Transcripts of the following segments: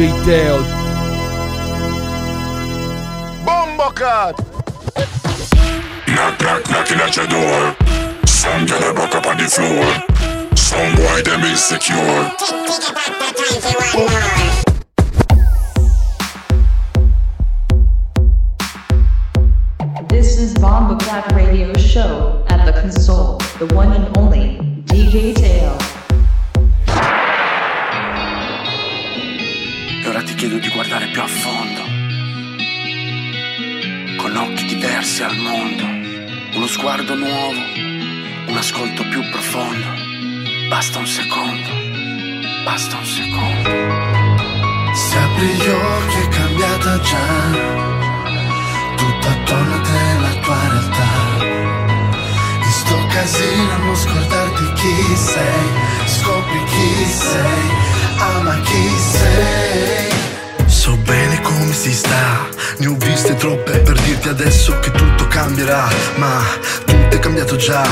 DJ Teo. Bombo cut! Knock, knock, knocking at your door. Some girl a buck up on the floor. Some boy them insecure. This is Bomba Cat Radio Show at the console, the one and only guardare più a fondo, con occhi diversi al mondo, uno sguardo nuovo, un ascolto più profondo. Basta un secondo, basta un secondo. Se apri gli occhi è cambiata già. Tutto attorno a te la tua realtà. In sto casino non scordarti chi sei. Scopri chi sei, ama chi sei So bene come si sta, ne ho viste troppe per dirti adesso che tutto cambierà, ma tutto è cambiato già.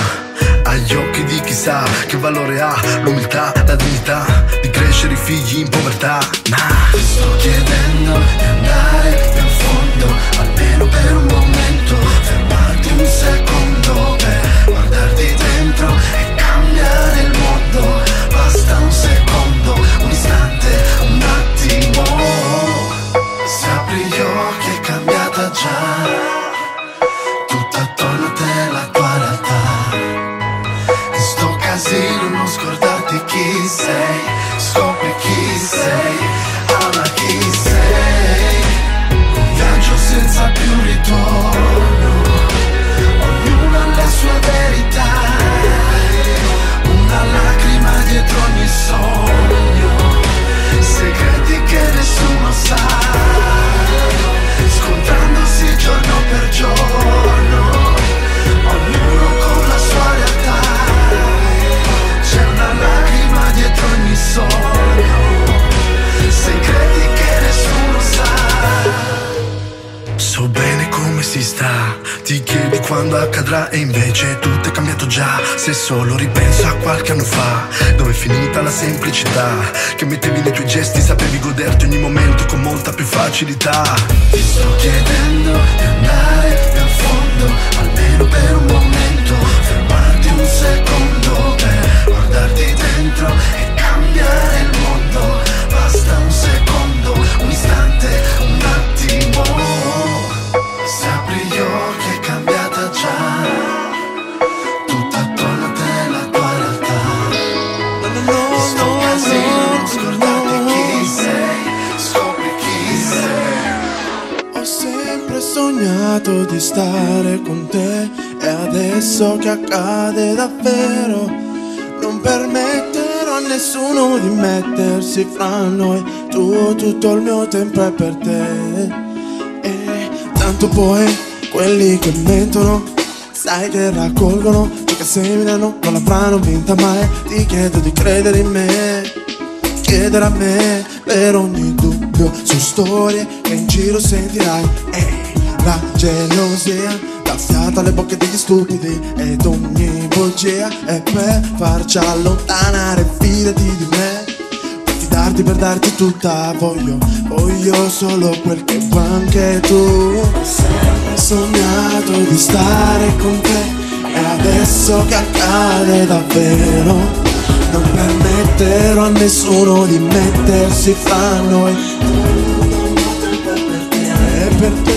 Agli occhi di chi sa che valore ha l'umiltà, la dignità di crescere i figli in povertà. Ma ti sto chiedendo di andare più a fondo, quando accadrà e invece tutto è cambiato già. Se solo ripenso a qualche anno fa, dove è finita la semplicità, che mettevi nei tuoi gesti, sapevi goderti ogni momento con molta più facilità. Ti sto chiedendo di andare più a fondo, almeno per un momento, sognato di stare con te e adesso che accade davvero non permetterò a nessuno di mettersi fra noi. Tu tutto il mio tempo è per te. E tanto poi quelli che mentono sai che raccolgono ciò che seminano non l'avranno vinta mai Ti chiedo di credere in me chiedere a me per ogni dubbio su storie che in giro sentirai. Ehi, la gelosia dà fiato alle bocche degli stupidi ed ogni bugia è per farci allontanare fidati di me. Per fidarti per darti tutta voglio voglio solo quel che vuoi anche tu. Sempre sognato di stare con te e adesso che accade davvero non permetterò a nessuno di mettersi fra noi. Per te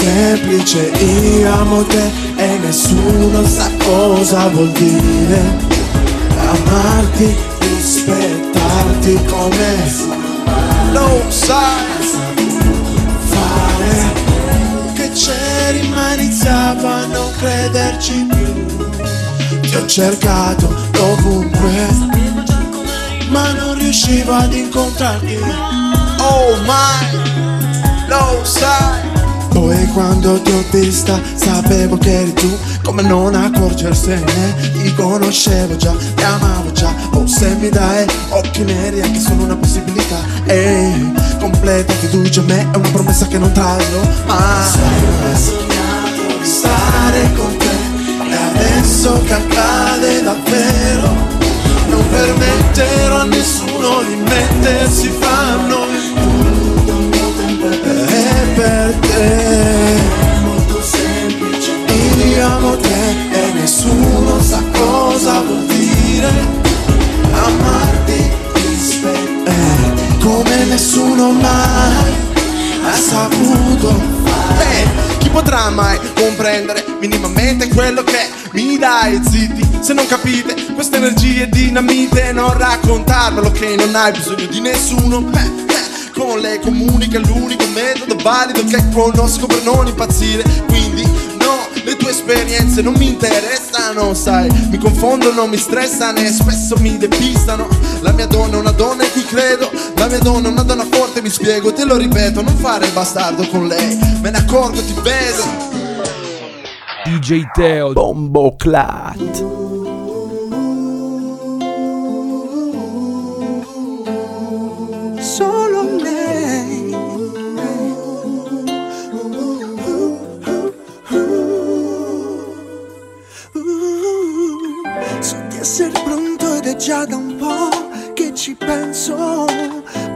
Semplice, io amo te E nessuno sa cosa vuol dire. Amarti, rispettarti come Lo sai. Fare Che c'eri ma iniziavo a non crederci più. Ti ho cercato dovunque Ma non riuscivo ad incontrarti. Oh my, lo sai Poi quando ti ho vista sapevo che eri tu. Come non accorgersene Ti conoscevo già, ti amavo già. Oh se mi dai occhi neri anche solo una possibilità. Ehi, completa fiducia a me È una promessa che non trarrò mai. Sempre sognato di stare con te e adesso che accade davvero Non permetterò a nessuno di mettersi si fanno è te. Molto semplice Io amo te e nessuno sa cosa vuol dire amarti, rispettarti eh, Come nessuno mai ha saputo Beh, chi potrà mai comprendere minimamente quello che mi dai? Zitti Se non capite, questa energia è dinamite Non raccontarvelo che non hai bisogno di nessuno. Eh, eh, Con lei comunica l'unico metodo valido che conosco per non impazzire. Quindi no, le tue esperienze non mi interessano, sai. Mi confondono, mi stressano e spesso mi depistano. La mia donna è una donna in cui credo. La mia donna è una donna forte, mi spiego, te lo ripeto Non fare il bastardo con lei, me ne accorgo, ti vedo. DJ Teo. Bombo Clat già da un po' che ci penso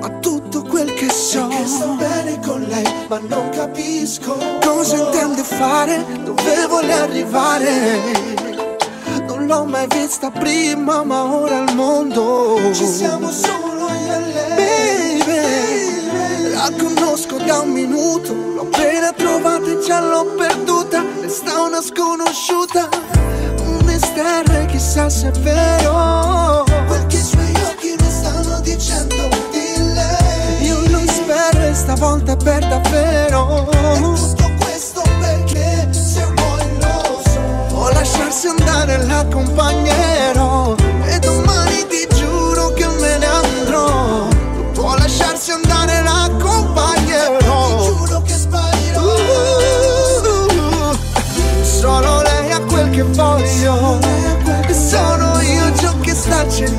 Ma tutto quel che so. Che sto bene con lei ma non capisco. Cosa intende fare, dove vuole arrivare? Non l'ho mai vista prima ma ora al mondo. Ci siamo solo io e lei. Baby, la conosco da un minuto. L'ho appena trovata e già l'ho perduta. Resta una sconosciuta Mistero chissà se è vero. Quel che i suoi occhi mi stanno dicendo di lei. Io non spero e stavolta per davvero. E tutto questo perché se vuoi lo so Può lasciarsi andare la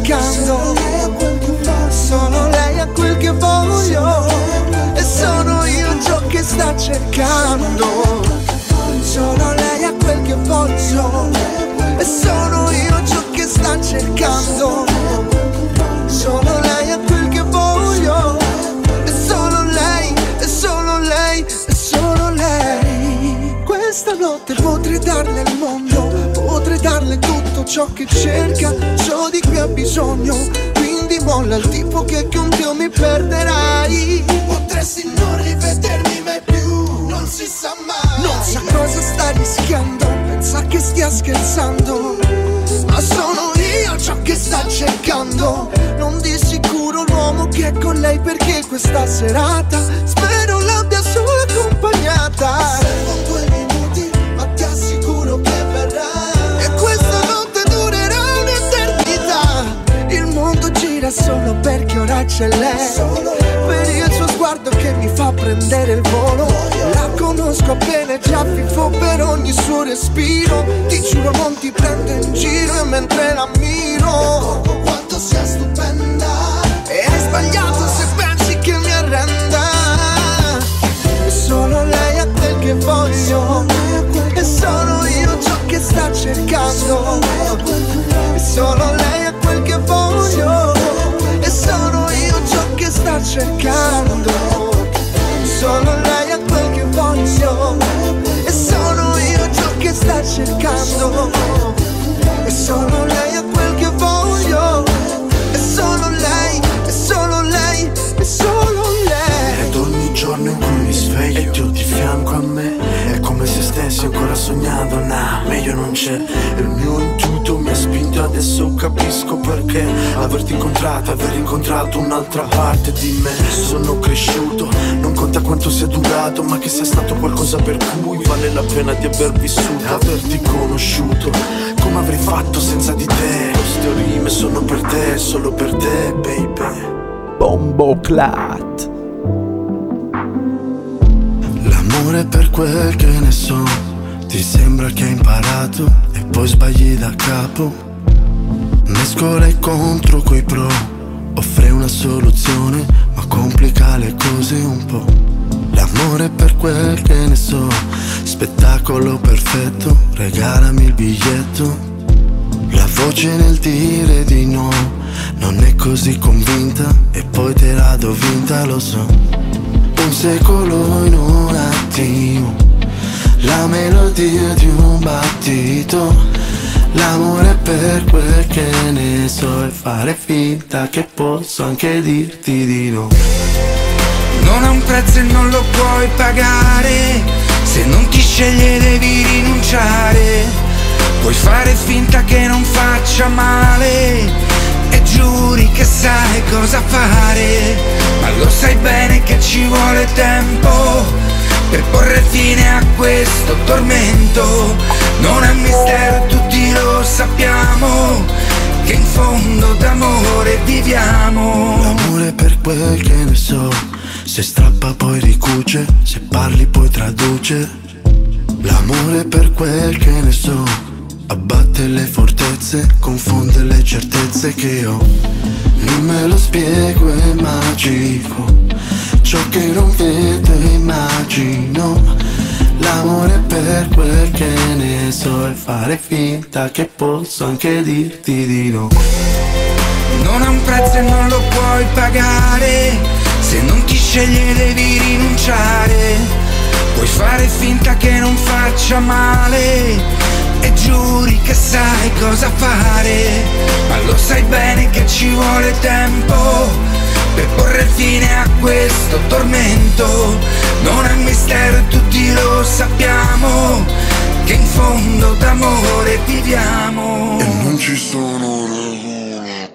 cercando. Solo lei ha quel che voglio. E sono io ciò che sta cercando. Solo lei ha quel che voglio. E sono io ciò che sta cercando. Solo lei ha quel che voglio. E solo lei, e solo lei, e solo lei. Questa notte potrei darle il mondo Potrei darle tutto ciò che cerca. Ciò di bisogno Quindi molla il tipo che con te mi perderai. Potresti non rivedermi mai più Non si sa mai. Non sa cosa sta rischiando Pensa che stia scherzando. Ma sono io ciò che sta cercando. Non di sicuro l'uomo che è con lei Perché questa serata Spero l'abbia solo accompagnata gira solo perché ora c'è lei. Per il suo sguardo che mi fa prendere il volo. La conosco bene, già fifo per ogni suo respiro. Ti giuro non ti prendo in giro e mentre la miro Quanto sia stupenda. E hai sbagliato se pensi che mi arrenda. E solo lei ha quel che voglio. E sono io ciò che sta cercando. E solo lei cercando. Solo lei ha quel che voglio E sono io ciò che sta cercando. E solo lei ha quel che voglio E solo lei, e solo lei, e solo lei. Ed ogni giorno in cui mi sveglio e ho di fianco a me Stessi ancora sognando, nah, meglio non c'è. Il mio intuito mi ha spinto adesso capisco perché Averti incontrato, aver incontrato un'altra parte di me. Sono cresciuto, non conta quanto sia durato Ma che sia stato qualcosa per cui vale la pena di aver vissuto Averti conosciuto, come avrei fatto senza di te? Queste rime sono per te, solo per te, baby. Bombo Clat L'amore per quel che ne so. Ti sembra che hai imparato E poi sbagli da capo. Mescola i contro coi pro. Offre una soluzione Ma complica le cose un po' L'amore per quel che ne so. Spettacolo perfetto Regalami il biglietto. Voce nel dire di no. Non è così convinta e poi te la do vinta, lo so secolo in un attimo. La melodia di un battito. L'amore per quel che ne so E fare finta che posso anche dirti di no. Non ha un prezzo e non lo puoi pagare. Se non ti sceglie devi rinunciare. Puoi fare finta che non faccia male. E giuri che sai cosa fare, ma lo sai bene che ci vuole tempo per porre fine a questo tormento. Non è un mistero, tutti lo sappiamo, che in fondo d'amore viviamo. L'amore per quel che ne so, se strappa poi ricuce, se parli poi traduce. L'amore per quel che ne so Abbatte le fortezze, confonde le certezze che ho. Non me lo spiego, è magico. Ciò che non vedo immagino. L'amore per quel che ne so e fare finta che posso anche dirti di no. Non ha un prezzo e non lo puoi pagare. Se non ti sceglie devi rinunciare. Puoi fare finta che non faccia male e giuri che sai cosa fare, ma lo sai bene che ci vuole tempo per porre fine a questo tormento. Non è un mistero e tutti lo sappiamo, che in fondo d'amore viviamo. E non ci sono regole.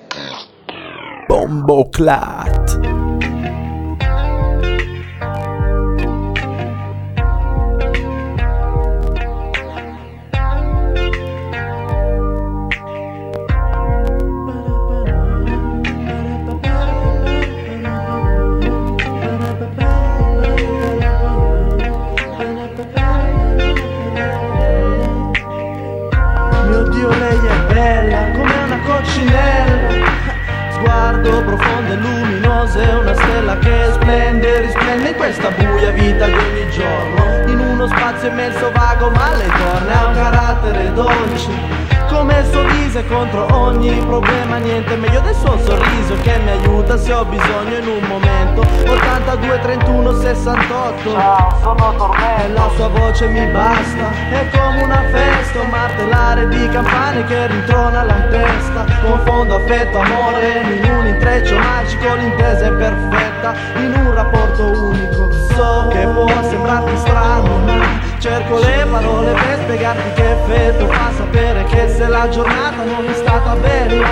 sguardo profondo e luminoso è una stella che splende, risplende in questa buia vita di ogni giorno, in uno spazio immenso vago ma le torna, ha un carattere dolce come il sorriso è contro ogni problema Niente meglio del suo sorriso che mi aiuta se ho bisogno in un momento. 82 31 68 Ciao, sono Tormento. E la sua voce mi basta. È come una festa, un martellare di campane che rintrona la testa. Confondo affetto, amore in un intreccio magico L'intesa è perfetta. In un rapporto unico. So che può sembrarti strano ma cerco le parole per spiegarti che effetto fa sapere che se la giornata non è stata bella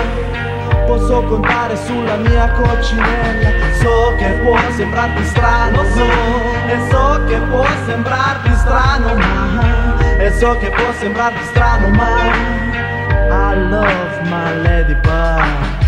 posso contare sulla mia coccinella. So che può sembrarti strano, so E so che può sembrarti strano, ma E so che può sembrarti strano, ma I love my ladybug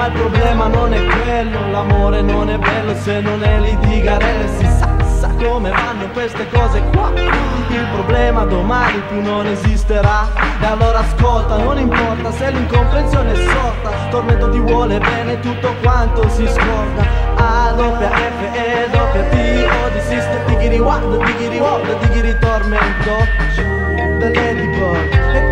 ma il problema non è quello L'amore non è bello se non è litigare Si sa, sa come vanno queste cose qua. Il problema domani più non esisterà E allora ascolta, non importa se l'incomprensione è sorta Tormento ti vuole bene tutto quanto si scorda. A doppia F E doppia T O di system digiri what, digiri what, digiri tormento. The mia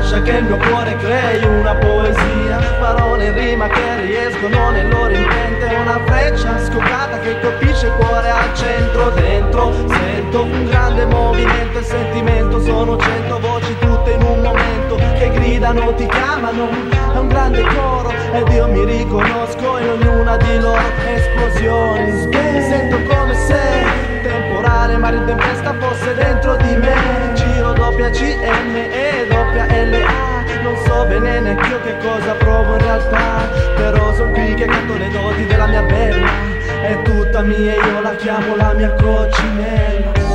Lascia che il mio cuore crei una poesia. Parole in rima che riescono nel loro intento. Una freccia scocata che colpisce il cuore al centro. Dentro sento un grande movimento e sentimento. Sono cento voci tutte in un momento Che gridano, ti chiamano. È un grande coro ed io mi riconosco in ognuna di loro esplosioni. Sento come se temporale mare in tempesta fosse dentro di me. Giro doppia CM e doppia LA Non so bene neanche io che cosa provo in realtà Però sono qui che canto le doti della mia bella È tutta mia e io la chiamo la mia coccinella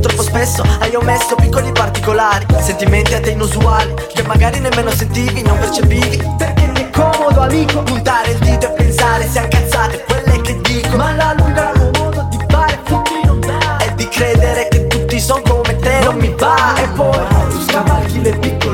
troppo spesso Hai omesso piccoli particolari Sentimenti a te inusuali Che magari nemmeno sentivi, non percepivi. Perché è comodo amico Puntare il dito e pensare siano cazzate quelle che dico. Ma alla lunga mio modo di fare dà E di credere che tutti sono come te non mi va. E poi tu scavalchi le piccole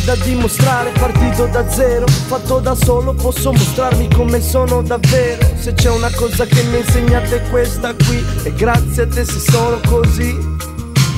niente da dimostrare, partito da zero Fatto da solo, posso mostrarmi come sono davvero. Se c'è una cosa che mi è questa qui E grazie a te se sono così.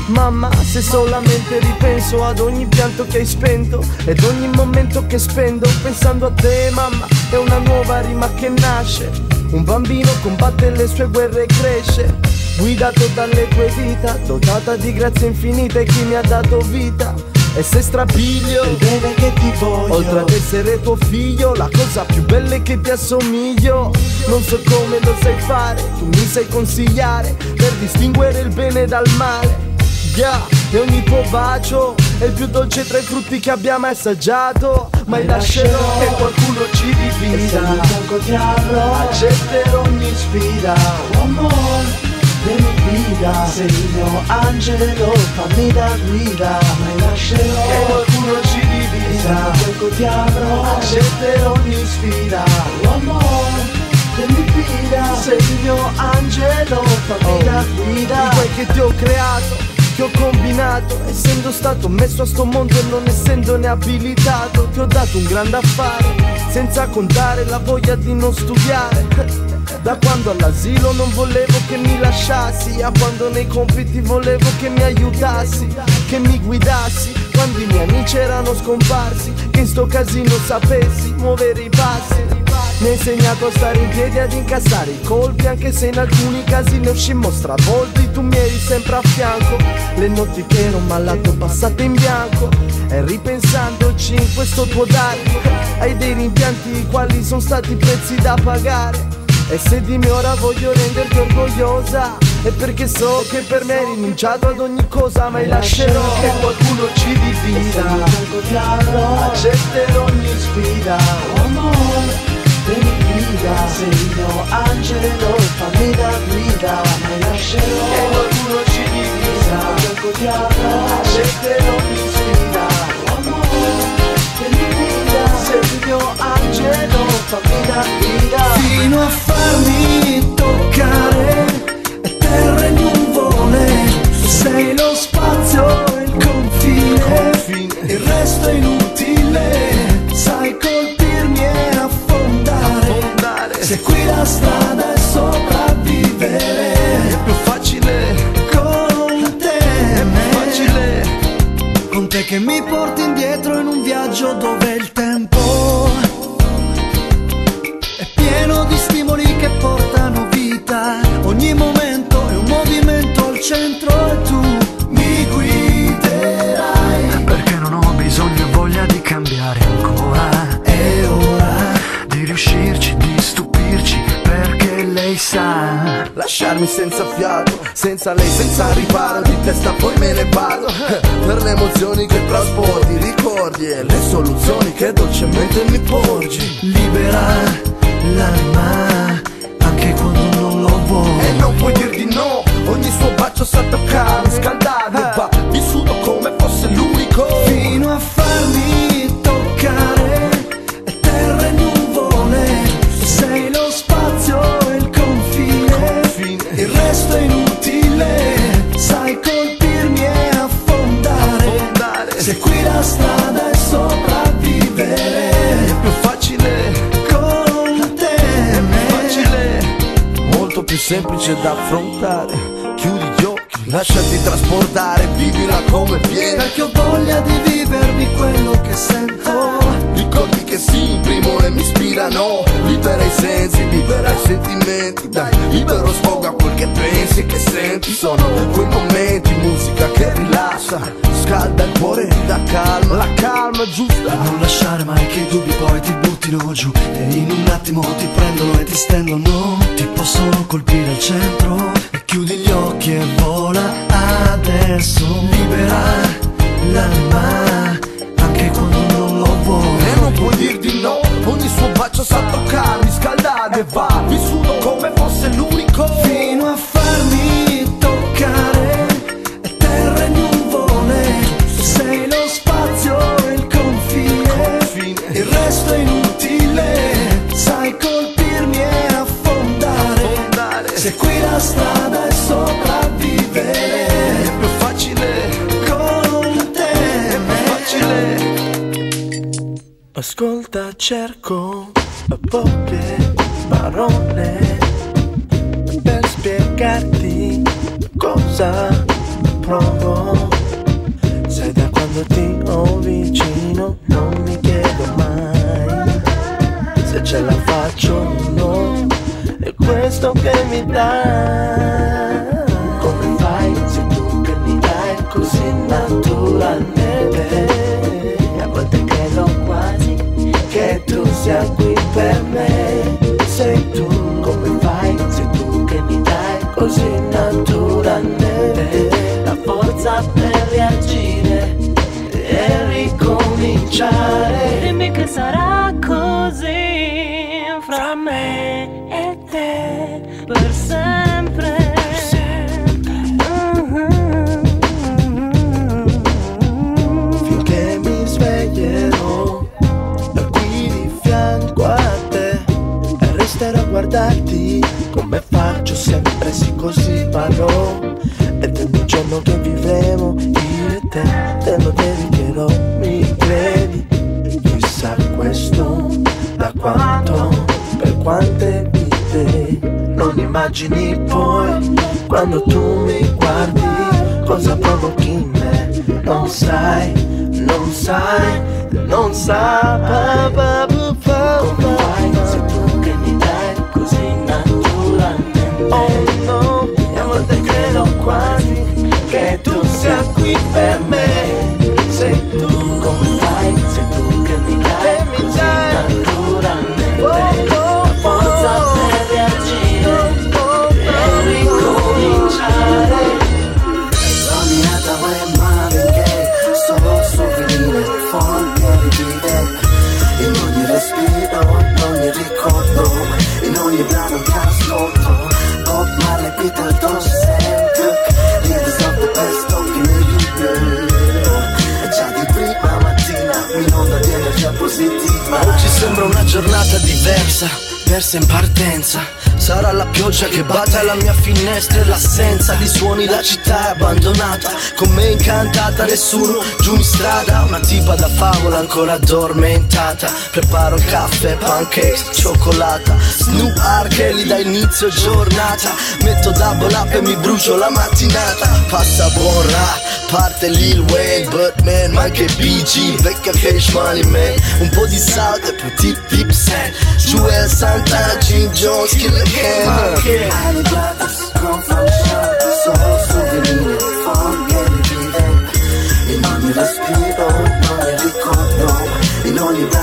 Mamma, se solamente ripenso ad ogni pianto che hai spento Ed ogni momento che spendo pensando a te mamma È una nuova rima che nasce. Un bambino combatte le sue guerre e cresce Guidato dalle tue dita Dotata di grazia infinita e chi mi ha dato vita e se strapiglio il bene che ti voglio. Oltre ad essere tuo figlio La cosa più bella è che ti assomiglio. Non so come lo sai fare Tu mi sai consigliare Per distinguere il bene dal male. Yeah, e ogni tuo bacio è il più dolce tra i frutti che abbiamo assaggiato. Mai lascerò che qualcuno ci divida. Ti avrò. Accetterò ogni sfida. Amore della vita Sei il mio angelo, fammi da guida Mai lascerò che qualcuno ci divida ti avrò Accetterò ogni sfida. Amore della vita Sei il mio angelo, fammi da guida. Di quel che ti ho creato che ho combinato Essendo stato messo a sto mondo e non essendone abilitato Ti ho dato un grande affare Senza contare la voglia di non studiare Da quando all'asilo non volevo che mi lasciassi A quando nei compiti volevo che mi aiutassi Che mi guidassi Quando i miei amici erano scomparsi Che in sto casino sapessi muovere i passi. Mi hai insegnato a stare in piedi ad incassare i colpi Anche se in alcuni casi ne uscimmo stravolti Tu mi eri sempre a fianco. Le notti che ero malato passate in bianco E ripensandoci in questo tuo dare Hai dei rimpianti quali sono stati i prezzi da pagare E se di me ora voglio renderti orgogliosa È perché so che per me hai rinunciato ad ogni cosa Ma lascerò che qualcuno ci divida. Accetterò ogni sfida. Amore Vieni guida, sei il mio angelo, fammi da guida, mai lascerò che qualcuno ci divisa, accetterò ogni sfida, mio angelo, fammi da guida Fino a farmi toccare terre nuvole Sei lo spazio, il confine, confine. il resto è inutile. Sai colpirmi e affondare, affondare. Se qui la strada è sopravvivere. È più facile. Con te. È più facile. Con te che mi porti indietro in un viaggio dove il tempo ancora. E ora Di riuscirci, di stupirci, perché lei sa. Lasciarmi senza fiato, senza lei, senza riparo Di testa poi me ne vado Per le emozioni che trasporti, ricordi E le soluzioni che dolcemente mi porgi libera l'anima anche quando non lo vuoi. E non puoi dir di no Ogni suo bacio sa toccarmi, scaldarmi Va vissuto come semplice da affrontare. Chiudi gli occhi, lasciati trasportare Vivila come viene. Perché ho voglia di vivermi quello che sento. Ricordi che si imprimono e mi ispirano Libera i sensi, libera i sentimenti. Dai, libero sfoga quel che pensi e che senti. Sono quei momenti, musica che rilassa. Scalda il cuore e dà calma. La calma giusta. Non lasciare mai che i dubbi poi ti buttino giù. E in un attimo ti prendono e ti stendono Ti possono colpire al centro. E chiudi gli occhi e vola adesso. Libera l'anima Anche quando non lo vuoi. E non puoi dir di no Ogni suo bacio sa toccarmi, scaldarmi E va. Vissuto come fosse l'unico. Fino a qui la strada è sopravvivere È più facile, Con te facile Ascolta, cerco poche parole per spiegarti cosa provo. Sai da quando ti ho vicino non mi chiedo mai se ce la faccio o no. Questo che mi dai. Come fai se tu che mi dai così naturalmente? A volte credo quasi che tu sia qui per me. Sei tu, come fai? Sei tu che mi dai così naturalmente la forza per reagire e ricominciare. Dimmi che sarà così farò è il giorno che vivremo io e te te lo dedicherò mi credi? Chissà questo da quanto per quante vite. Non immagini poi quando tu mi guardi cosa provochi in me? Non sai non sai non sai pa, pa, come fai sei tu che mi dai così naturalmente volte credo quasi che tu sia qui per me. Sei tu come fai partenza. Sarà la pioggia che batte alla mia finestra e l'assenza di suoni, la città è abbandonata. Con me incantata, nessuno giù in strada. Una tipa da favola ancora addormentata. Preparo caffè, pancakes, cioccolata. Snoop Kelly da inizio giornata. Metto double up e mi brucio la mattinata. Passa buon rap parte Lil Wayne, Birdman, ma anche BG Vecchia cash money man. Un po' di salto e poi tip tip set Joel Santana, Jim Jones, Killer Cam. Alle brothers come from shelter Solo souvenir, forget it In ogni respiro, in ogni ricordo In ogni brano che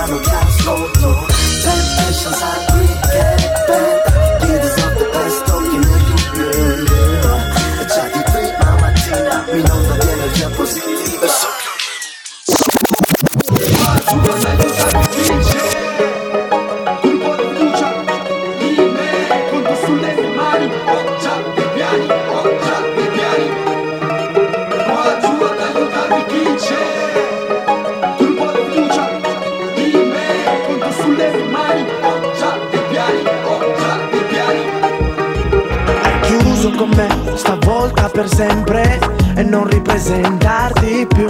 Chiuso con me stavolta per sempre e non ripresentarti più.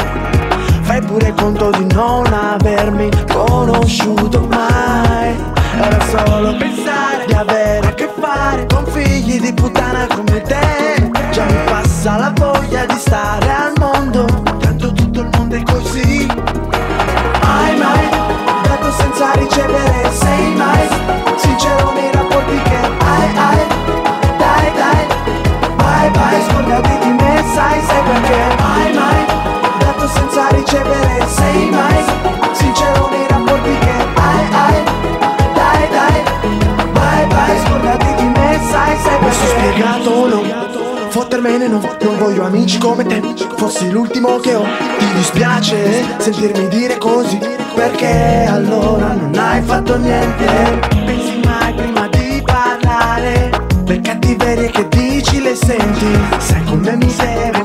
Fai pure conto di non avermi conosciuto mai. Era solo pensare di avere a che fare con figli di puttana come te. Già mi passa la voglia di stare al mondo, tanto tutto il mondo è così. Hai mai dato senza ricevere, sei mai sai, sai perché? Hai mai. Dato senza ricevere, sei mai. Sincero nei rapporti che hai, hai. Dai, dai, vai, vai, scordati di me, sai, sai perché? sono spiegato o no? Fottermene no, non voglio amici come te. Fossi l'ultimo che ho. Ti dispiace sentirmi dire così? Perché allora non hai fatto niente? Pensi mai prima di parlare. Le cattiverie che le senti Sai come mi devo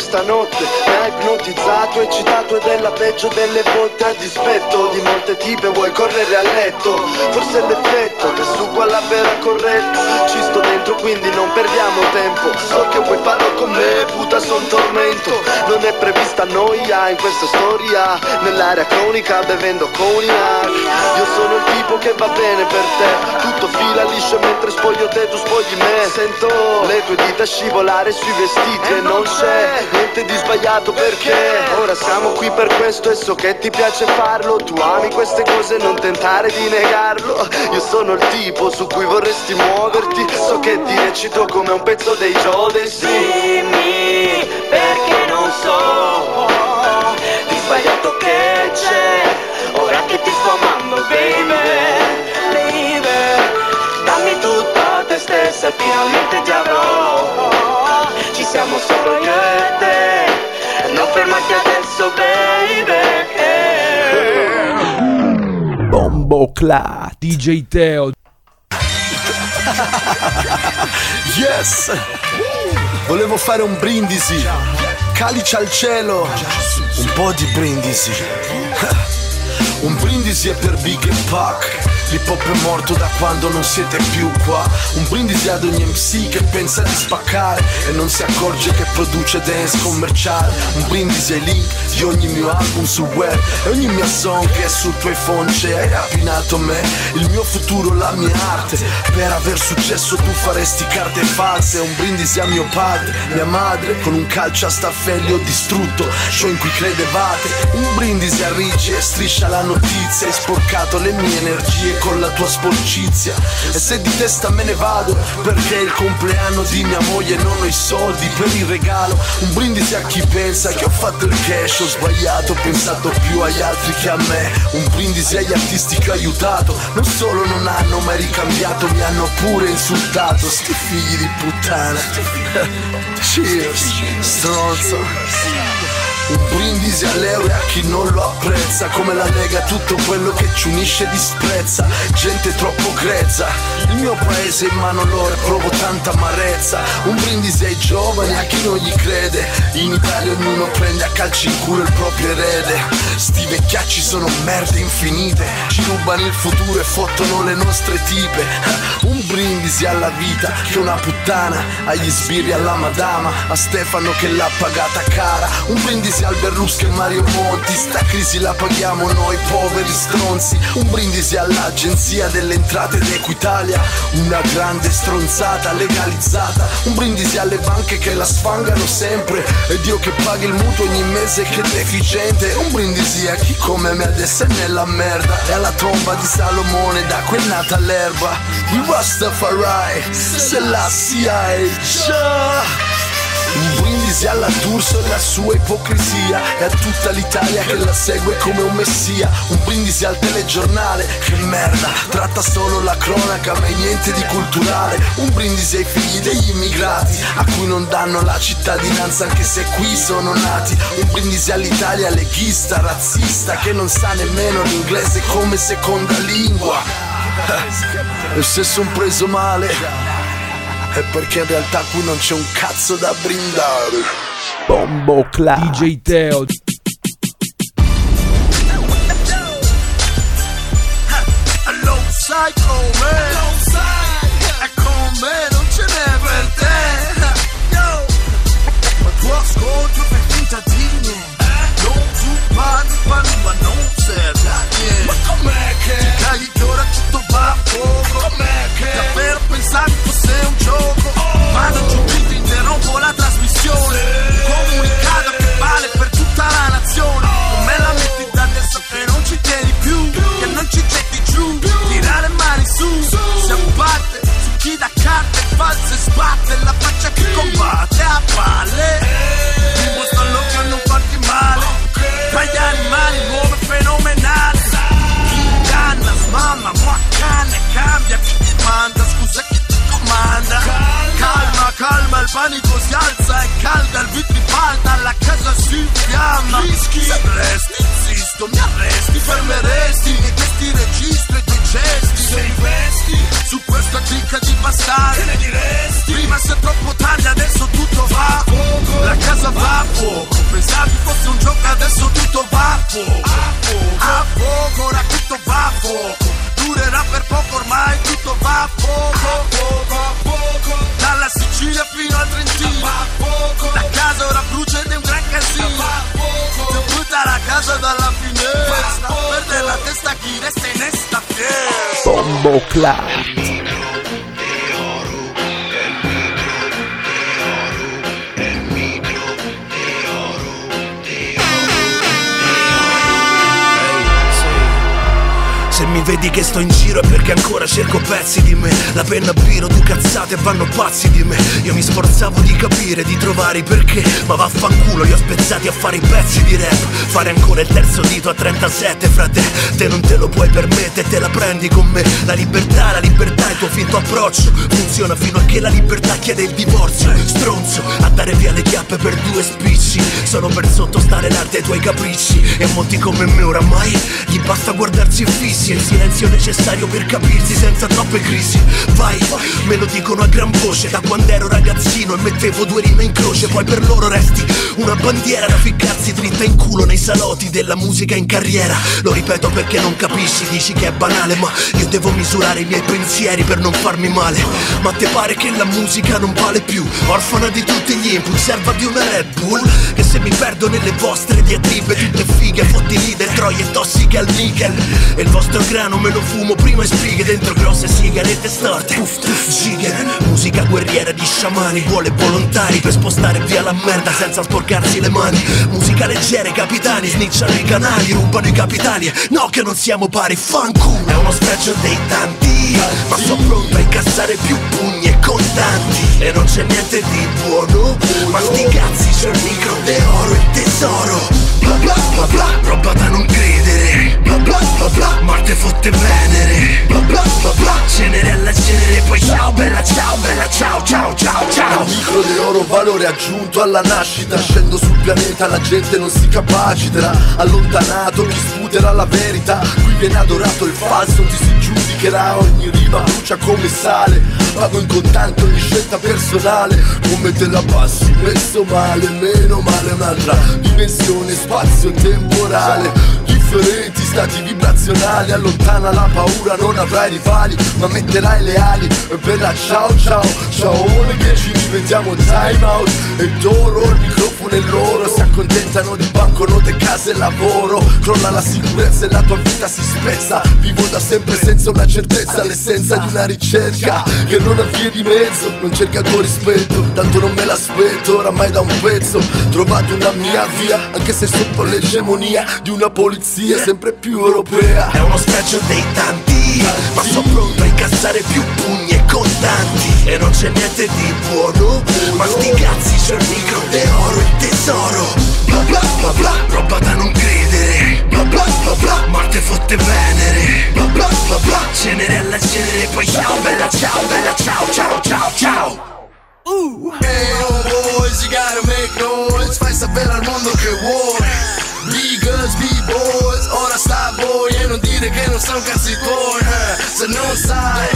vuoi stanotte Mi hai ipnotizzato, eccitato ed è la peggio delle volte A dispetto di molte tipe vuoi correre a letto? Forse l'effetto che su quella vera corretta. Ci sto dentro quindi non perdiamo tempo. So che vuoi farlo con me, puta son tormento. Non è prevista noia in questa storia. Nell'area cronica bevendo cognac Io sono il tipo che va bene per te. Tutto fila liscio mentre spoglio te, tu spogli me. Sento le tue dita scivolare sui vestiti e non c'è niente di sbagliato perché Ora siamo qui per questo e so che ti piace farlo. Tu ami queste cose, non tentare di negarlo. Io sono il tipo su cui vorresti muoverti. So che ti recito come un pezzo dei Jodeci Dimmi perché non so Di sbagliato che c'è. Ora che ti sto amando baby stessa e finalmente ti avrò. Ci siamo solo io fermarti adesso baby Bombo Clat, DJ Teo. Yes! Volevo fare un brindisi, calice al cielo, un po' di brindisi. Un brindisi è per Big e Pac. L'hip hop è morto da quando non siete più qua. Un brindisi ad ogni MC che pensa di spaccare e non si accorge che produce dance commerciale. Un brindisi ai link di ogni mio album sul web e ogni mia song che è sul tuo iPhone c'è. Hai rapinato me, il mio futuro, la mia arte. Per aver successo tu faresti carte false. Un brindisi a mio padre, mia madre, con un calcio a staffelli ho distrutto show in cui credevate. Un brindisi a Ricci e striscia la notizia. Hai sporcato le mie energie con la tua sporcizia. E se di testa me ne vado, perché è il compleanno di mia moglie non ho i soldi per il regalo. Un brindisi a chi pensa che ho fatto il cash, ho sbagliato, ho pensato più agli altri che a me. Un brindisi agli artisti che ho aiutato. Non solo non hanno mai ricambiato, mi hanno pure insultato. Sti figli di puttana. Cheers, stronzo. Un brindisi all'euro e a chi non lo apprezza. Come la Lega tutto quello che ci unisce disprezza. Gente troppo grezza. Il mio paese in mano loro e provo tanta amarezza. Un brindisi ai giovani, a chi non gli crede. In Italia ognuno prende a calci in culo il proprio erede. Sti vecchiacci sono merde infinite. Ci rubano il futuro e fottono le nostre tipe. Un brindisi alla vita che una puttana. Agli sbirri alla madama A Stefano che l'ha pagata cara. Un brindisi al Berlusca e Mario Monti. Sta crisi la paghiamo noi poveri stronzi. Un brindisi all'agenzia delle entrate d'Equitalia. Una grande stronzata legalizzata. Un brindisi alle banche che la sfangano sempre. Ed io che paghi il mutuo ogni mese che deficiente. Un brindisi a chi come me adesso è nella merda. E alla tomba di Salomone da cui è nata l'erba. Rastafari, se la CIA già un brindisi alla D'Urso e la sua ipocrisia E a tutta l'Italia che la segue come un messia. Un brindisi al telegiornale, che merda Tratta solo la cronaca ma è niente di culturale. Un brindisi ai figli degli immigrati A cui non danno la cittadinanza anche se qui sono nati. Un brindisi all'Italia leghista, razzista Che non sa nemmeno l'inglese come seconda lingua. E se son preso male è perché in realtà qui non c'è un cazzo da brindare. Bombo Club. DJ Teo. Psycho panico si alza e calda Il vitri falda, la casa si infiamma Se resti, insisto, mi arresti Fermeresti e questi registri e tuoi gesti. Se investi su questa clicca di bastardi Che ne diresti? Prima sei troppo tardi, adesso tutto va a fuoco La casa va a fuoco Pensavi fosse un gioco, adesso tutto va a fuoco A fuoco, ora tutto va a fuoco Durerà per poco, ormai tutto va a fuoco A fuoco, a fuoco. Dalla Sicilia fino al Trentino. Va a fuoco. La casa ora brucia ed è un gran casino. Va a fuoco. Ti butta la casa dalla finestra. Perde la testa chi resta in esta fiesta Bombo Club. Mi vedi che sto in giro è perché ancora cerco pezzi di me. La penna biro, tu cazzate vanno pazzi di me. Io mi sforzavo di capire, di trovare i perché Ma vaffanculo, li ho spezzati a fare i pezzi di rap. Fare ancora il terzo dito a 37, frate Te non te lo puoi permettere, te la prendi con me. La libertà, la libertà è il tuo finto approccio. Funziona fino a che la libertà chiede il divorzio. Stronzo, a dare via le chiappe per due spicci. Solo per sottostare l'arte ai tuoi capricci. E molti come me oramai gli basta guardarsi fissi silenzio necessario per capirsi senza troppe crisi. Vai, me lo dicono a gran voce Da quando ero ragazzino e mettevo due rime in croce Poi per loro resti una bandiera da ficcarsi dritta in culo Nei salotti della musica in carriera. Lo ripeto perché non capisci, dici che è banale Ma io devo misurare i miei pensieri per non farmi male. Ma te pare che la musica non vale più? Orfana di tutti gli input, serva di una Red Bull Che se mi perdo nelle vostre diatribe Tutte fighe, fotti leader, troie tossiche al nickel. E il vostro grano me lo fumo prima e spighe Dentro grosse sigarette storte. Puff, puff, Giger Musica guerriera di sciamani Vuole volontari per spostare via la merda senza sporcarsi le mani. Musica leggera, i capitani snicciano i canali Rubano i capitali. No che non siamo pari Fanculo. È uno spregio dei tanti Ma sono pronto a incassare più pugni e contanti. E non c'è niente di buono Ma sti cazzi c'è il micro d'oro e tesoro. Bla bla bla bla Roba da non credere Bla bla bla bla. Morte fotte venere. Bla bla bla bla. Cenere alla cenere. Poi ciao bella ciao bella ciao ciao ciao ciao. Micro d'oro, valore aggiunto alla nascita. Scendo sul pianeta, la gente non si capaciterà. Allontanato chi sputerà la verità? Qui viene adorato il falso, ti si giudicherà. Ogni rima brucia come sale. Pago in contanti ogni scelta personale. Come te la passi, messo male, meno male Un'altra dimensione, spazio temporale differenti stati vibrazionali Allontana la paura, non avrai rivali Ma metterai le ali per la ciao ciao. Ciao che ci diventiamo time out. E d'oro il microfono è loro Si accontentano di banconote, case e lavoro. Crolla la sicurezza e la tua vita si spezza. Vivo da sempre senza una certezza L'essenza di una ricerca che non ha vie di mezzo. Non cerca tuo rispetto, tanto non me l'aspetto Oramai da un pezzo. Trovato una mia via Anche se sotto l'egemonia di una polizia sempre più europea. È uno specchio dei tanti Ma sono pronto a incassare più pugni e contanti. E non c'è niente di buono Ma sti cazzi c'è il micro d'oro il tesoro. Bla bla bla bla Roba da non credere. Bla bla bla bla Marte fotte venere. Bla bla bla bla Cenere alla cenere Poi ciao bella ciao bella ciao ciao ciao ciao. Uh. Hey oh boys, you gotta make noise. Fai sapere al mondo che vuoi B-girls, B-boys Ora sta a voi e non dire che non sono cazzi tuoi eh. Se non sai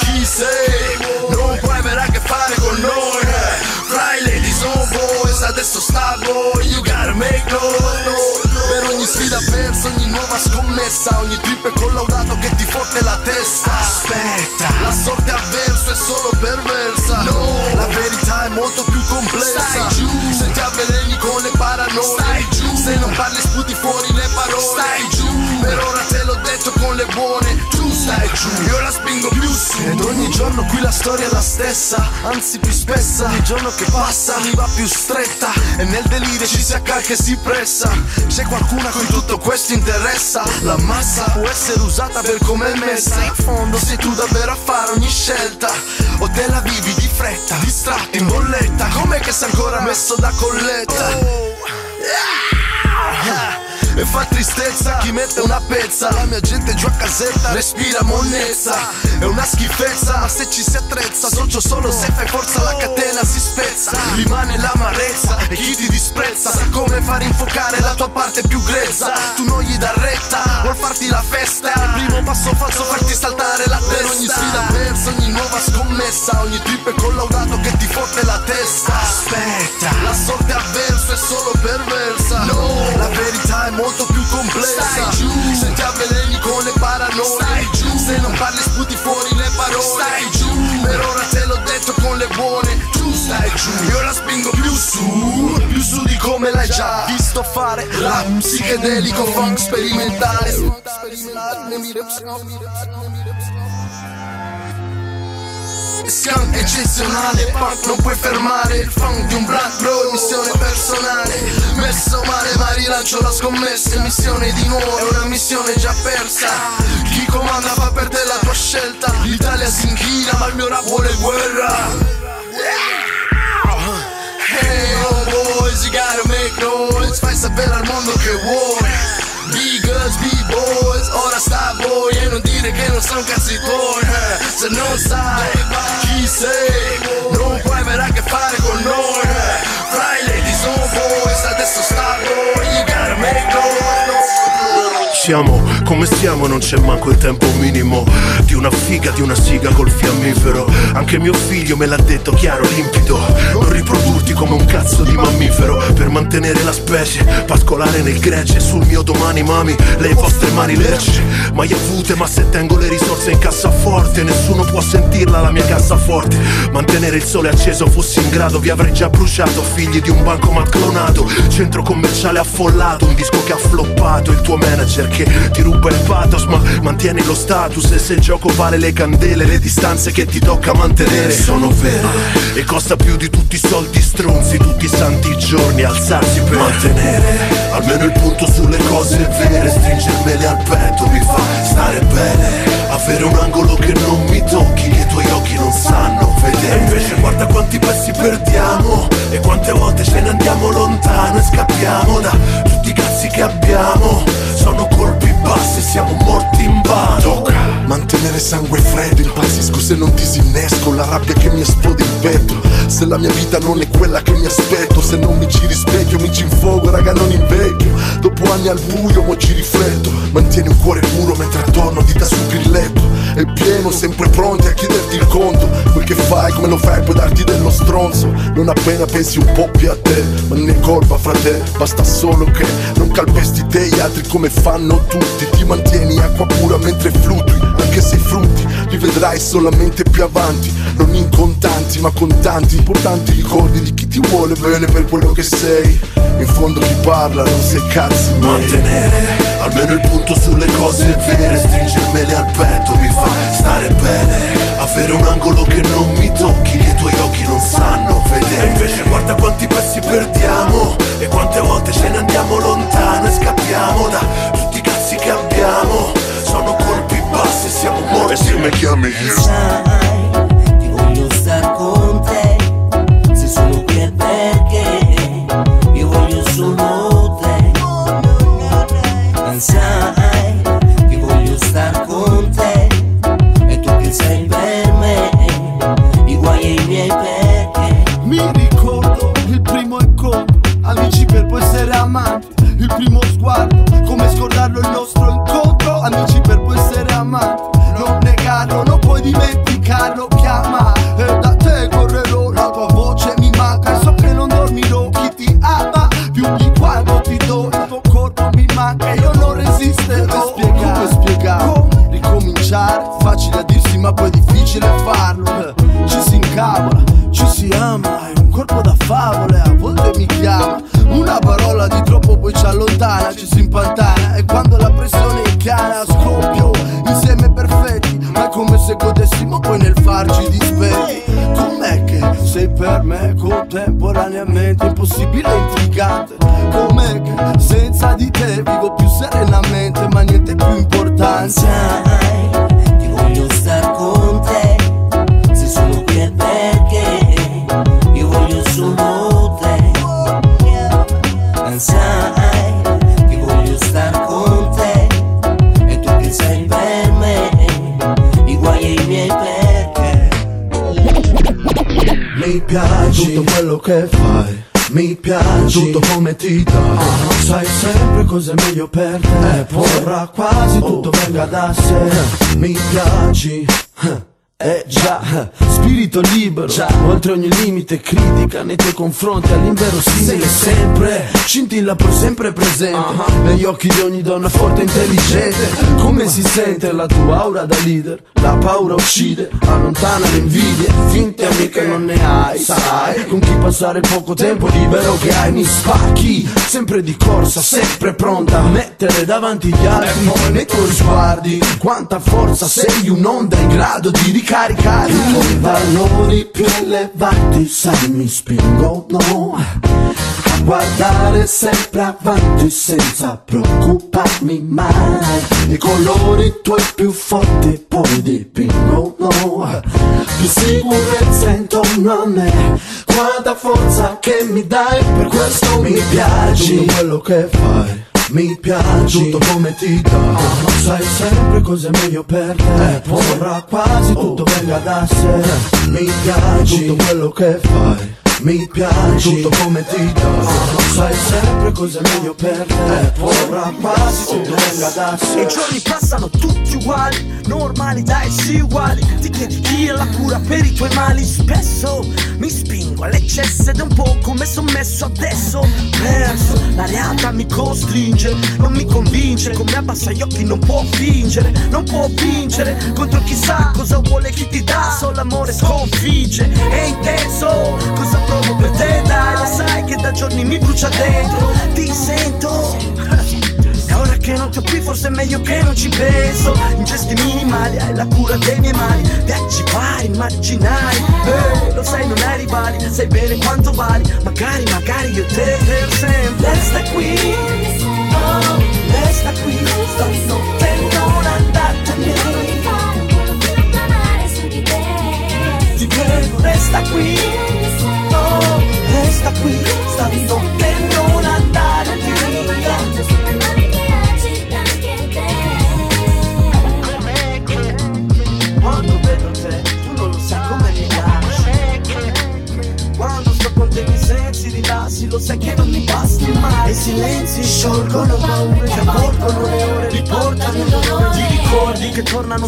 chi sei? Non puoi avere a che fare con noi eh. Fra i ladies on boys Adesso sta a voi. You gotta make noise. Per ogni sfida persa, ogni nuova scommessa Ogni trip è collaudato che ti fotte la testa. Aspetta. La sorte avversa è solo perversa. No. La verità è molto più complessa. Se ti avveleni con le paranoie. Stai giù Se non parli sputi fuori le parole. Stai giù. Per ora te l'ho detto con le buone. Tu stai giù. Io la spingo più su. Ed ogni giorno qui la storia è la stessa Anzi più spessa. Ogni giorno che passa mi va più stretta. E nel delirio ci si accalca e si pressa. C'è qualcuno a cui tutto questo interessa. La massa può essere usata per come è messa. In fondo. Sei tu davvero a fare ogni scelta O te la vivi di fretta Distratto in bolletta Com'è che sei ancora messo da colletta Ah! E fa tristezza chi mette una pezza. La mia gente giù a casetta respira monnezza. È una schifezza ma se ci si attrezza Socio solo se fai forza la catena si spezza. Rimane l'amarezza e chi ti disprezza Sa come far infuocare la tua parte più grezza. Tu non gli dà retta Vuol farti la festa. Il primo passo falso farti saltare la testa. Ogni sfida persa, ogni nuova scommessa. Ogni trip è collaudato che ti fotte la testa. Aspetta. La sorte avversa è solo perversa. No. La verità è molto più complessa Se ti avveleni con le paranoie Se non parli sputi fuori le parole Per ora te l'ho detto con le buone Tu stai giù Io la spingo più su Più su di come l'hai già visto fare La psichedelico funk sperimentale Scan eccezionale, punk non puoi fermare Il funk di un black bro, missione personale. Messo male ma rilancio la scommessa. Missione di nuovo, è una missione già persa. Chi comanda fa per te la tua scelta. L'Italia si inchina ma il mio rap vuole guerra. Hey oh boys, you gotta make noise. Fai sapere al mondo che vuoi. B-girls, B-boys, ora sta a voi E non dire che non sono cazzi tuoi eh. Se non sai chi sei Non puoi avere a che fare con noi eh. Fra i ladies on boys, adesso sta a voi You gotta make noise. Siamo come siamo, non c'è manco il tempo minimo. Di una figa, di una siga col fiammifero. Anche mio figlio me l'ha detto chiaro, limpido. Non riprodurti come un cazzo di mammifero mantenere la specie, pascolare nel gregge Sul mio domani mami, le vostre mani lerce Mai avute, ma se tengo le risorse in cassaforte Nessuno può sentirla la mia cassaforte. Mantenere il sole acceso, fossi in grado Vi avrei già bruciato, figli di un bancomat clonato. Centro commerciale affollato, un disco che ha floppato Il tuo manager che ti ruba il pathos ma mantieni lo status E se il gioco vale le candele, le distanze che ti tocca mantenere. Sono vere e costa più di tutti i soldi stronzi Tutti i santi giorni alzarsi per mantenere Almeno il punto sulle cose vere Stringermele al petto mi fa stare bene Avere un angolo che non mi tocchi Che i tuoi occhi non sanno vedere. E invece guarda quanti pezzi perdiamo E quante volte ce ne andiamo lontano E scappiamo da tutti i cazzi che abbiamo Sono colpi bassi, siamo morti in vano. Mantenere sangue freddo Impazzisco se non disinnesco La rabbia che mi esplode in petto. Se la mia vita non è quella che mi aspetto Se non mi ci rispecchio mi ci infogo raga non invecchio. Dopo anni al buio mo ci rifletto. Mantieni un cuore puro mentre attorno dita sul grilletto È pieno sempre pronti a chiederti il conto. Quel che fai come lo fai puoi darti dello stronzo. Non appena pensi un po' più a te Ma è colpa fra te. Basta solo che non calpesti te gli altri come fanno tutti. Ti mantieni acqua pura mentre flutui Anche se i frutti. Li vedrai solamente più avanti Non in contanti ma con tanti importanti ricordi di chi ti vuole bene per quello che sei. In fondo chi parla non sei cazzi Mantenere almeno il punto sulle cose vere Stringermele al petto mi fa stare bene Avere un angolo che non mi tocchi Che i tuoi occhi non sanno vedere. E invece guarda quanti pezzi perdiamo E quante volte ce ne andiamo lontano E scappiamo da tutti i cazzi che abbiamo. Sono colpi bassi, siamo morti. E se mi chiami io ti dai Sai sempre cosa è meglio per te. Ora quasi tutto venga da sé. Mi piaci. Eh già, spirito libero, già, oltre ogni limite critica nei tuoi confronti all'inverosimile sempre, scintilla pur sempre presente, negli occhi di ogni donna forte e intelligente, come si sente la tua aura da leader, la paura uccide, allontana le invidie, finte amiche non ne hai, sai, con chi passare poco tempo libero che hai mi spacchi, sempre di corsa, sempre pronta a mettere davanti gli altri, nei tuoi sguardi, quanta forza sei un'onda in grado di ricaricare. I tuoi valori più elevati, sai mi spingono a guardare sempre avanti senza preoccuparmi mai. I colori tuoi più forti poi dipingono più sicurezza intorno a me. Quanta forza che mi dai, per questo mi piaci. Quello che fai. Mi piaci tutto come ti dà. Sai sempre cosa è meglio per te. Ora quasi tutto venga da sé. Mi piaci tutto quello che fai mi piaci tutto come ti dà Sai sempre cosa è meglio per te Ora quasi tutto venga da sé i giorni passano tutti uguali, normalità e sì uguali. Ti chiedi chi è la cura per i tuoi mali. Spesso mi spingo all'eccesso ed è un po' come sommesso adesso. Perso, la realtà mi costringe, non mi convince. Come abbassa gli occhi non può fingere, non può vincere. Contro chissà cosa vuole chi ti dà, solo amore sconfigge. È intenso, cosa provo per te dai, lo sai che da giorni mi brucia dentro. Ti sento. E ora che non ti ho qui forse è meglio che non ci penso. In gesti minimali hai la cura dei miei mali. Viaggi vari, immaginari Eh, lo sai non hai rivali. Sai bene quanto vali. Magari, magari io te per sempre. Resta qui. Oh,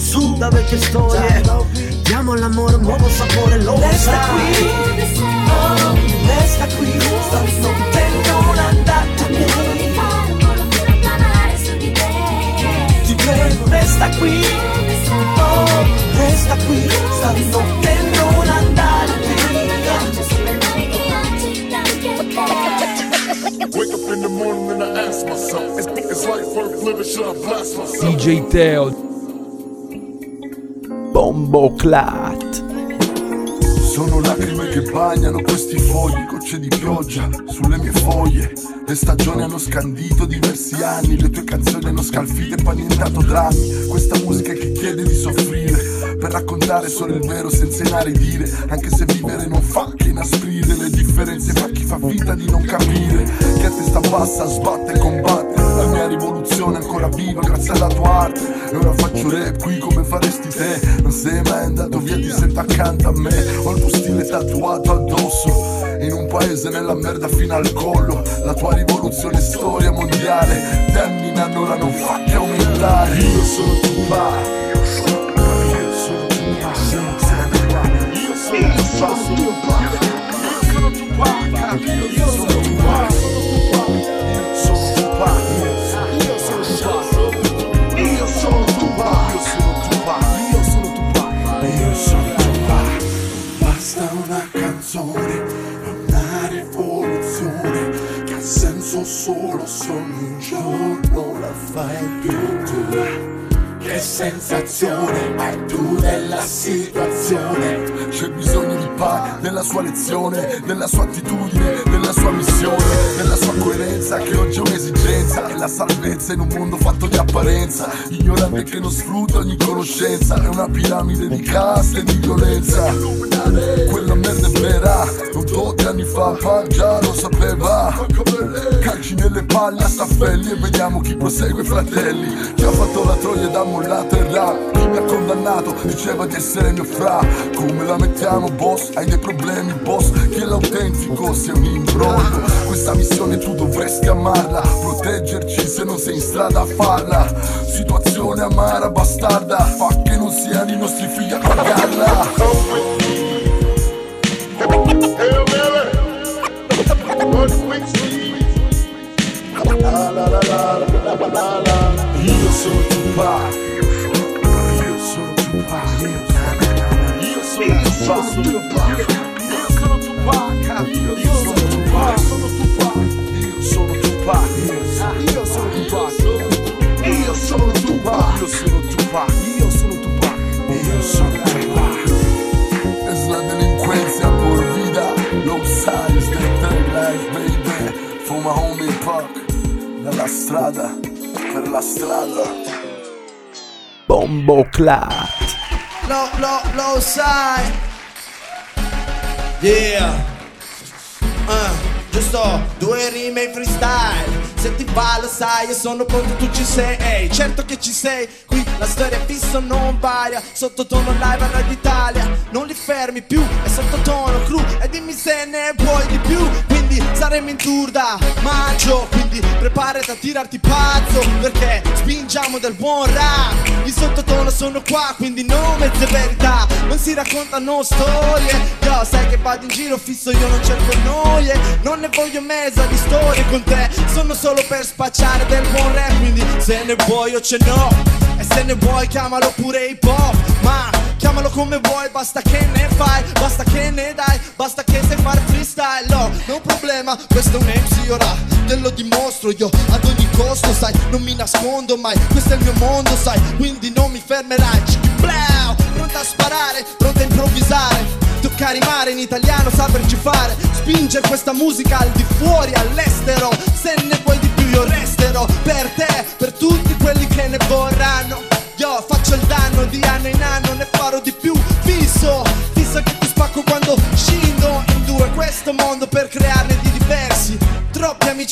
su da vecchie storie Diamo all'amore un nuovo sapore, lo Resta qui, oh, resta qui. Stanotte non andartene Ti prego, resta qui, oh, resta qui. Non andare Wake up in the morning and I ask myself, is, is life worth living? Should I blast myself? DJ Teo. Bombo Clat. Sono lacrime che bagnano questi fogli, gocce di pioggia sulle mie foglie. Le stagioni hanno scandito diversi anni, le tue canzoni hanno scalfito e poi annientato drammi. Questa musica che chiede di soffrire, per raccontare solo il vero senza inaridire. Anche se vivere non fa che inasprire le differenze fra chi fa finta di non capire. Che a testa bassa sbatte e combatte. La mia rivoluzione è ancora viva grazie alla tua arte. E ora faccio rap qui come faresti te. Non sei mai andato via, ti sento accanto a me. Ho il tuo stile tatuato addosso. In un paese nella merda fino al collo. La tua rivoluzione è storia mondiale. Terminano ora non fa che aumentare. Io sono Tupac. Io sono Tupac. Io sono Tupac. Io sono Tupac. Io sono Tupac. Io sono Tupac fai più. Che sensazione hai tu della situazione? C'è bisogno di Pac, della sua lezione, della sua attitudine, della sua missione, della sua coerenza che oggi è un'esigenza e la salvezza in un mondo fatto di apparenza, ignorante che non sfrutta ogni conoscenza, è una piramide di caste e di violenza. Quella merda è vera, non tolti anni fa, Pac già lo sapeva. Calci nelle palle a staffelli e vediamo chi prosegue fratelli. Chi ha fatto la troia ed ha mollato il rap, chi mi ha condannato diceva di essere mio fra. Come la mettiamo boss? Hai dei problemi boss? Chi è l'autentico? Sei un imbroglio. Questa missione tu dovresti amarla, proteggerci se non sei in strada a farla. Situazione amara, bastarda, fa che non siano i nostri figli a pagarla. Io sono Tupac Io sono Tupac Io sono Tupac Io sono Tupac Io sono Tupac Io sono Tupac Io sono Tupac Io sono Tupac Io sono Tupac Io sono Tupac Io sono Tupac Es la delincuencia por vida Lo sabes del thug life baby For my homie Pac Dalla strada per la strada Bombo Clat. Lo, lo, lo sai. Yeah. Uh, giusto, due rime in freestyle. Se ti va lo sai, io sono pronto, tu ci sei. Ehi, certo che ci sei. Qui la storia è fissa, non varia. Sottotono live a Radio Italia. Non li fermi più, è sottotono cru. E dimmi se ne vuoi di più. Quindi saremo in tour da maggio. Quindi preparati a tirarti pazzo. Perché spingiamo del buon rap. Il sottotono sono qua, quindi non mezze verità. Non si raccontano storie. Io sai che vado in giro fisso, io non cerco noie. Non ne voglio mezza di storie con te. Sono solo per spacciare del buon rap. Quindi se ne vuoi o ce n'ho. E se ne vuoi chiamalo pure hip hop. Ma chiamalo come vuoi, basta che ne fai, basta che ne dai, basta che sai fare freestyle. No, non problema, questo è un MC ora. Te lo dimostro io ad ogni costo, sai, non mi nascondo mai. Questo è il mio mondo, sai, quindi non mi fermerai. Blau, pronta a sparare, pronta a improvvisare. Tocca rimare in italiano, saperci fare Spingere questa musica al di fuori, all'estero Se ne vuoi di più io resterò Per te, per tutti quelli che ne vorranno. Io faccio il danno di anno in anno Ne farò di più, fisso Fisso che ti spacco quando scindo in due Questo mondo per Troppi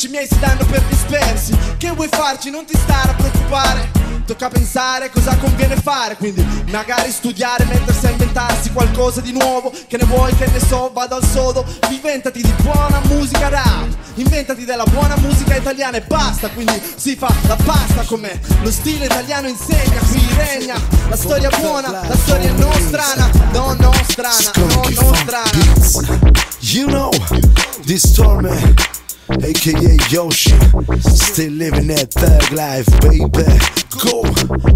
amici miei si danno per dispersi. Che vuoi farci? Non ti stare a preoccupare. Tocca pensare cosa conviene fare. Quindi magari studiare, mettersi a inventarsi qualcosa di nuovo. Che ne vuoi, che ne so, vado al sodo. Diventati di buona musica rap. Inventati della buona musica italiana e basta. Quindi si fa la pasta con me Lo stile italiano insegna, qui regna. La storia buona, la storia non strana No, no strana, no, no strana You know, this storm man, aka Yoshi, still living that thug life, baby. Go,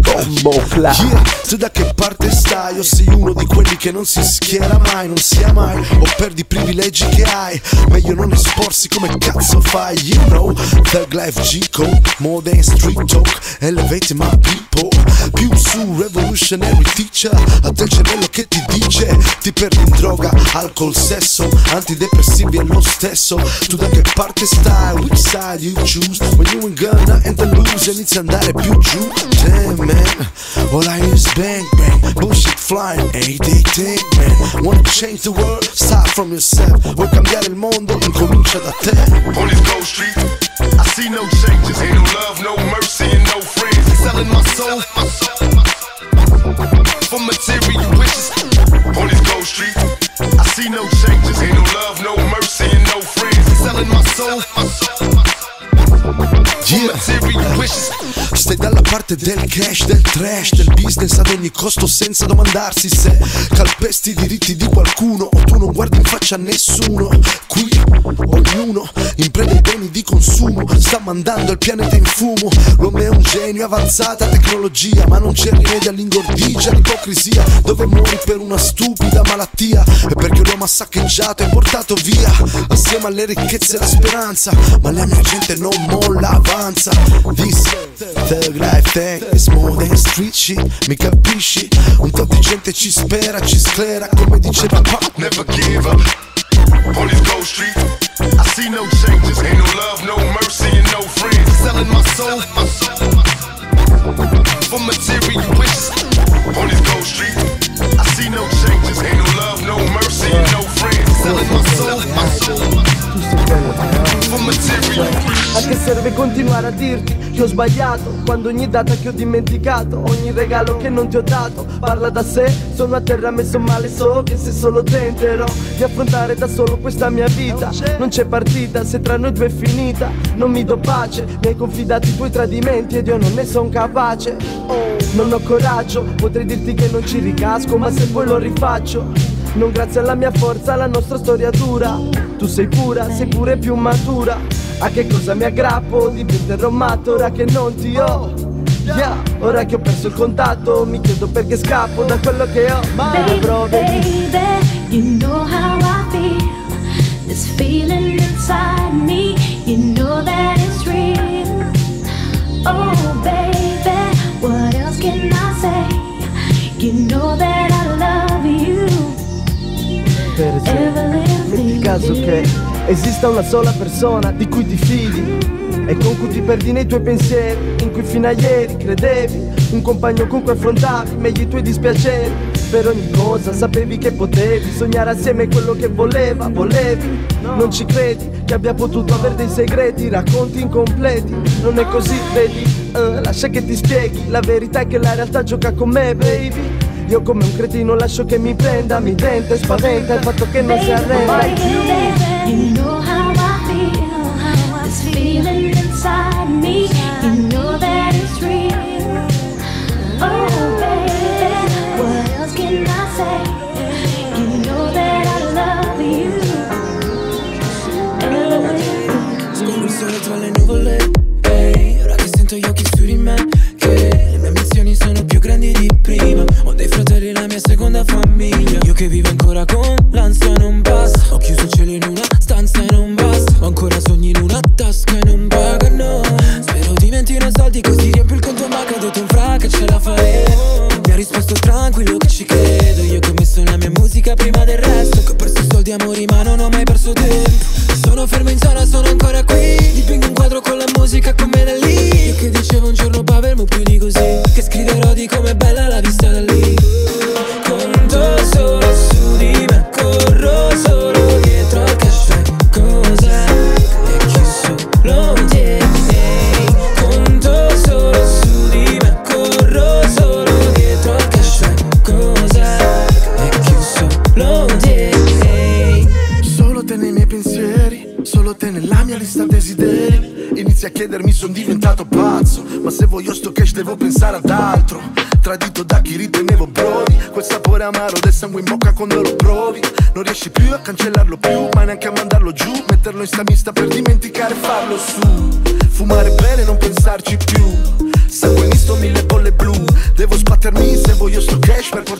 go, yeah. Tu da che parte stai? O sei uno di quelli che non si schiera mai, non sia mai, o perdi i privilegi che hai. Meglio non esporsi come cazzo fai, you know. Thug life G-Code, more than street talk, elevate my people. Più su revolutionary teacher, a te il cervello che ti dice, ti perdi in droga, alcol, sesso, antidepressivi è lo stesso. Tu da che parte stai? Which side you choose? When you ain't got nothing to lose, inizia ad andare più giù. Damn man, all I hear is bang bang, bullshit flying, anything man. Wanna change the world? Start from yourself. Vuoi cambiare il mondo? Incomincia da te. On this Gold Street, I see no changes. Ain't no love, no mercy, and no friends. Selling my soul for material wishes. On this Gold Street, I see no changes. Ain't no love, no mercy, and no friends. Selling my soul for material wishes. Stai dalla parte del cash, del trash, del business ad ogni costo senza domandarsi se calpesti i diritti di qualcuno o tu non guardi in faccia a nessuno. Qui ognuno imprende i beni di consumo, sta mandando il pianeta in fumo. L'uomo è un genio, avanzata tecnologia, ma non c'è rimedio all'ingordigia, all'ipocrisia, dove muori per una stupida malattia e perché l'uomo ha saccheggiato e portato via assieme alle ricchezze e la speranza, ma la mia gente non molla, avanza. This thug life thing is more than street shit, mi capisci? Un tot di gente ci spera, ci sclera, come diceva Pop. Never give up. On this Gold Street, I see no changes. A che serve continuare a dirti che ho sbagliato Quando ogni data che ho dimenticato Ogni regalo che non ti ho dato Parla da sé, sono a terra messo male So che se solo tenterò Di affrontare da solo questa mia vita. Non c'è partita, se tra noi due è finita Non mi do pace, mi hai confidato i tuoi tradimenti Ed io non ne son capace. Oh, non ho coraggio Potrei dirti che non ci ricasco Ma se poi lo rifaccio non grazie alla mia forza, la nostra storia dura. Tu sei pura, sei pure più matura. A che cosa mi aggrappo? Diventerò matto ora che non ti ho. Yeah, ora che ho perso il contatto Mi chiedo perché scappo da quello che ho. Ma le prove di Baby, you know how I feel. This feeling inside me, you know that Per esempio, metti caso che esista una sola persona di cui ti fidi e con cui ti perdi nei tuoi pensieri, in cui fino a ieri credevi, un compagno con cui affrontavi meglio i tuoi dispiaceri. Per ogni cosa sapevi che potevi sognare assieme quello che voleva, volevi. Non ci credi che abbia potuto avere dei segreti, racconti incompleti. Non è così, vedi? Eh, lascia che ti spieghi, la verità è che la realtà gioca con me, baby. Io come un cretino lascio che mi prenda, mi tenta e spaventa il fatto che non si arrenda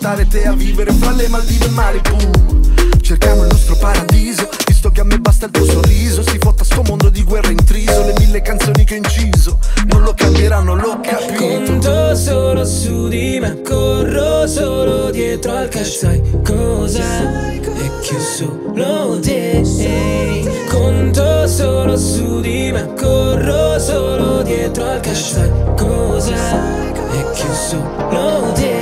portare te a vivere fra le Maldive e Malibu Cerchiamo il nostro paradiso Visto che a me basta il tuo sorriso. Si fotta sto mondo di guerra intriso Le mille canzoni che ho inciso. Non lo cambieranno, l'ho capito Conto solo su di me, corro solo dietro al cash. Sai cos'è? È che solo te. Conto solo su di me, corro solo dietro al cash. Sai cos'è? È che solo te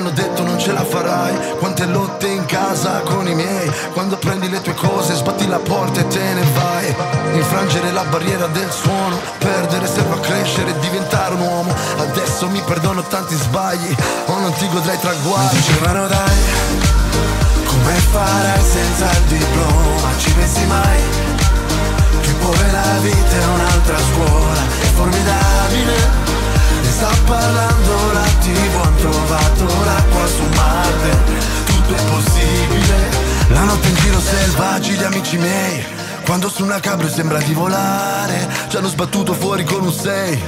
hanno detto non ce la farai. Quante lotte in casa con i miei. Quando prendi le tue cose sbatti la porta e te ne vai. Infrangere la barriera del suono Perdere serve a crescere e diventare un uomo. Adesso mi perdono tanti sbagli O non ti godrai traguardi. Mi dicevano dai. Come farai senza il diploma? Ci pensi mai? Che poi la vita è un'altra scuola È formidabile Ne sta parlando la tv Han trovato l'acqua su Marte. Tutto è possibile. La notte in giro selvaggi gli amici miei. Quando su una cabrio sembra di volare Ci hanno sbattuto fuori con un 6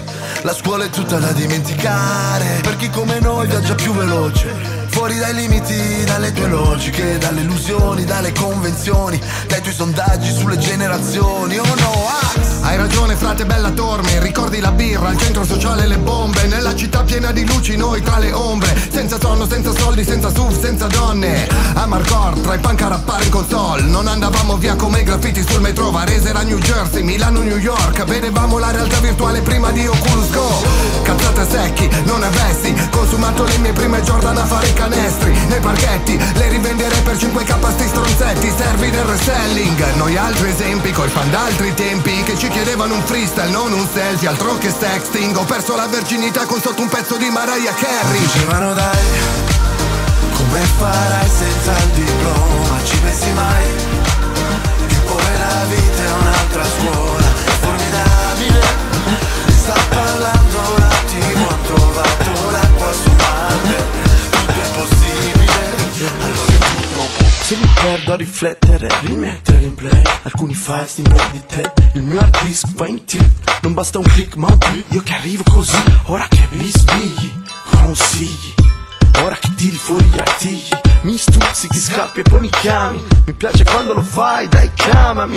La scuola è tutta da dimenticare Per chi come noi viaggia più veloce Fuori dai limiti, dalle tue logiche Dalle illusioni, dalle convenzioni Dai tuoi sondaggi sulle generazioni. Oh no, ah! Hai ragione frate bella torme. Ricordi la birra, il centro sociale le bombe. Nella città piena di luci noi tra le ombre. Senza sonno, senza soldi, senza SUV, senza donne. A Marcor, tra i punk a rappare in console Non andavamo via come i graffiti sul metro. Varese era New Jersey, Milano, New York. Vedevamo la realtà virtuale prima di Oculus Go. Calzate secchi, non avessi Consumato le mie prime Jordan a fare i canestri Nei parchetti, le rivenderei per 5k sti stronzetti Servi del reselling. Noi altri esempi coi fan d'altri tempi Che ci chiedevano un freestyle, non un selfie Altro che sexting. Ho perso la verginità con sotto un pezzo di Mariah Carey. Dicevano dai Come farai senza il diploma? Ci pensi mai Che poi la vita è un'altra riflettere, rimettere in play. Alcuni file stimoli di te Il mio hard disk va in tilt. Non basta un click ma un più Io che arrivo così Ora che mi svegli Consigli. Ora che tiri fuori gli artigli Mi stuzzichi, scappi e poi mi chiami. Mi piace quando lo fai, dai chiamami.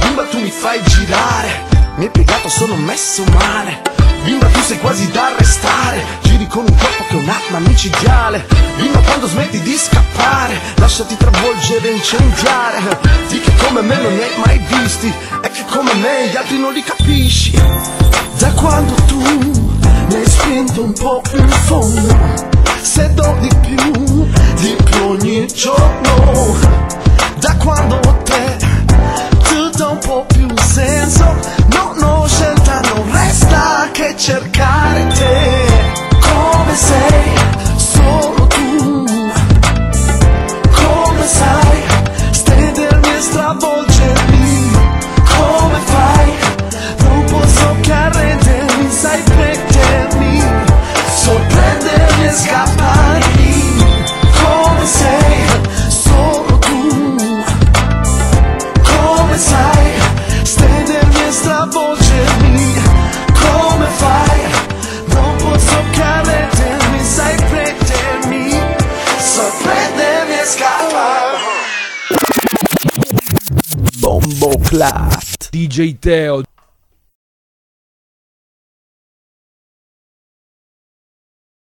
Bimba tu mi fai girare. Mi hai piegato, sono messo male Bimba tu sei quasi da arrestare. Giri con un corpo che è un'arma micidiale. Bimba quando smetti di scappare Lasciati travolgere e incendiare. Di che come me non ne hai mai visti E che come me gli altri non li capisci. Da quando tu mi hai spinto un po' più in fondo Se do di più, di più ogni giorno. Da quando te tutto ha un po' più senso Non cercare te Come sei, Clat DJ Teo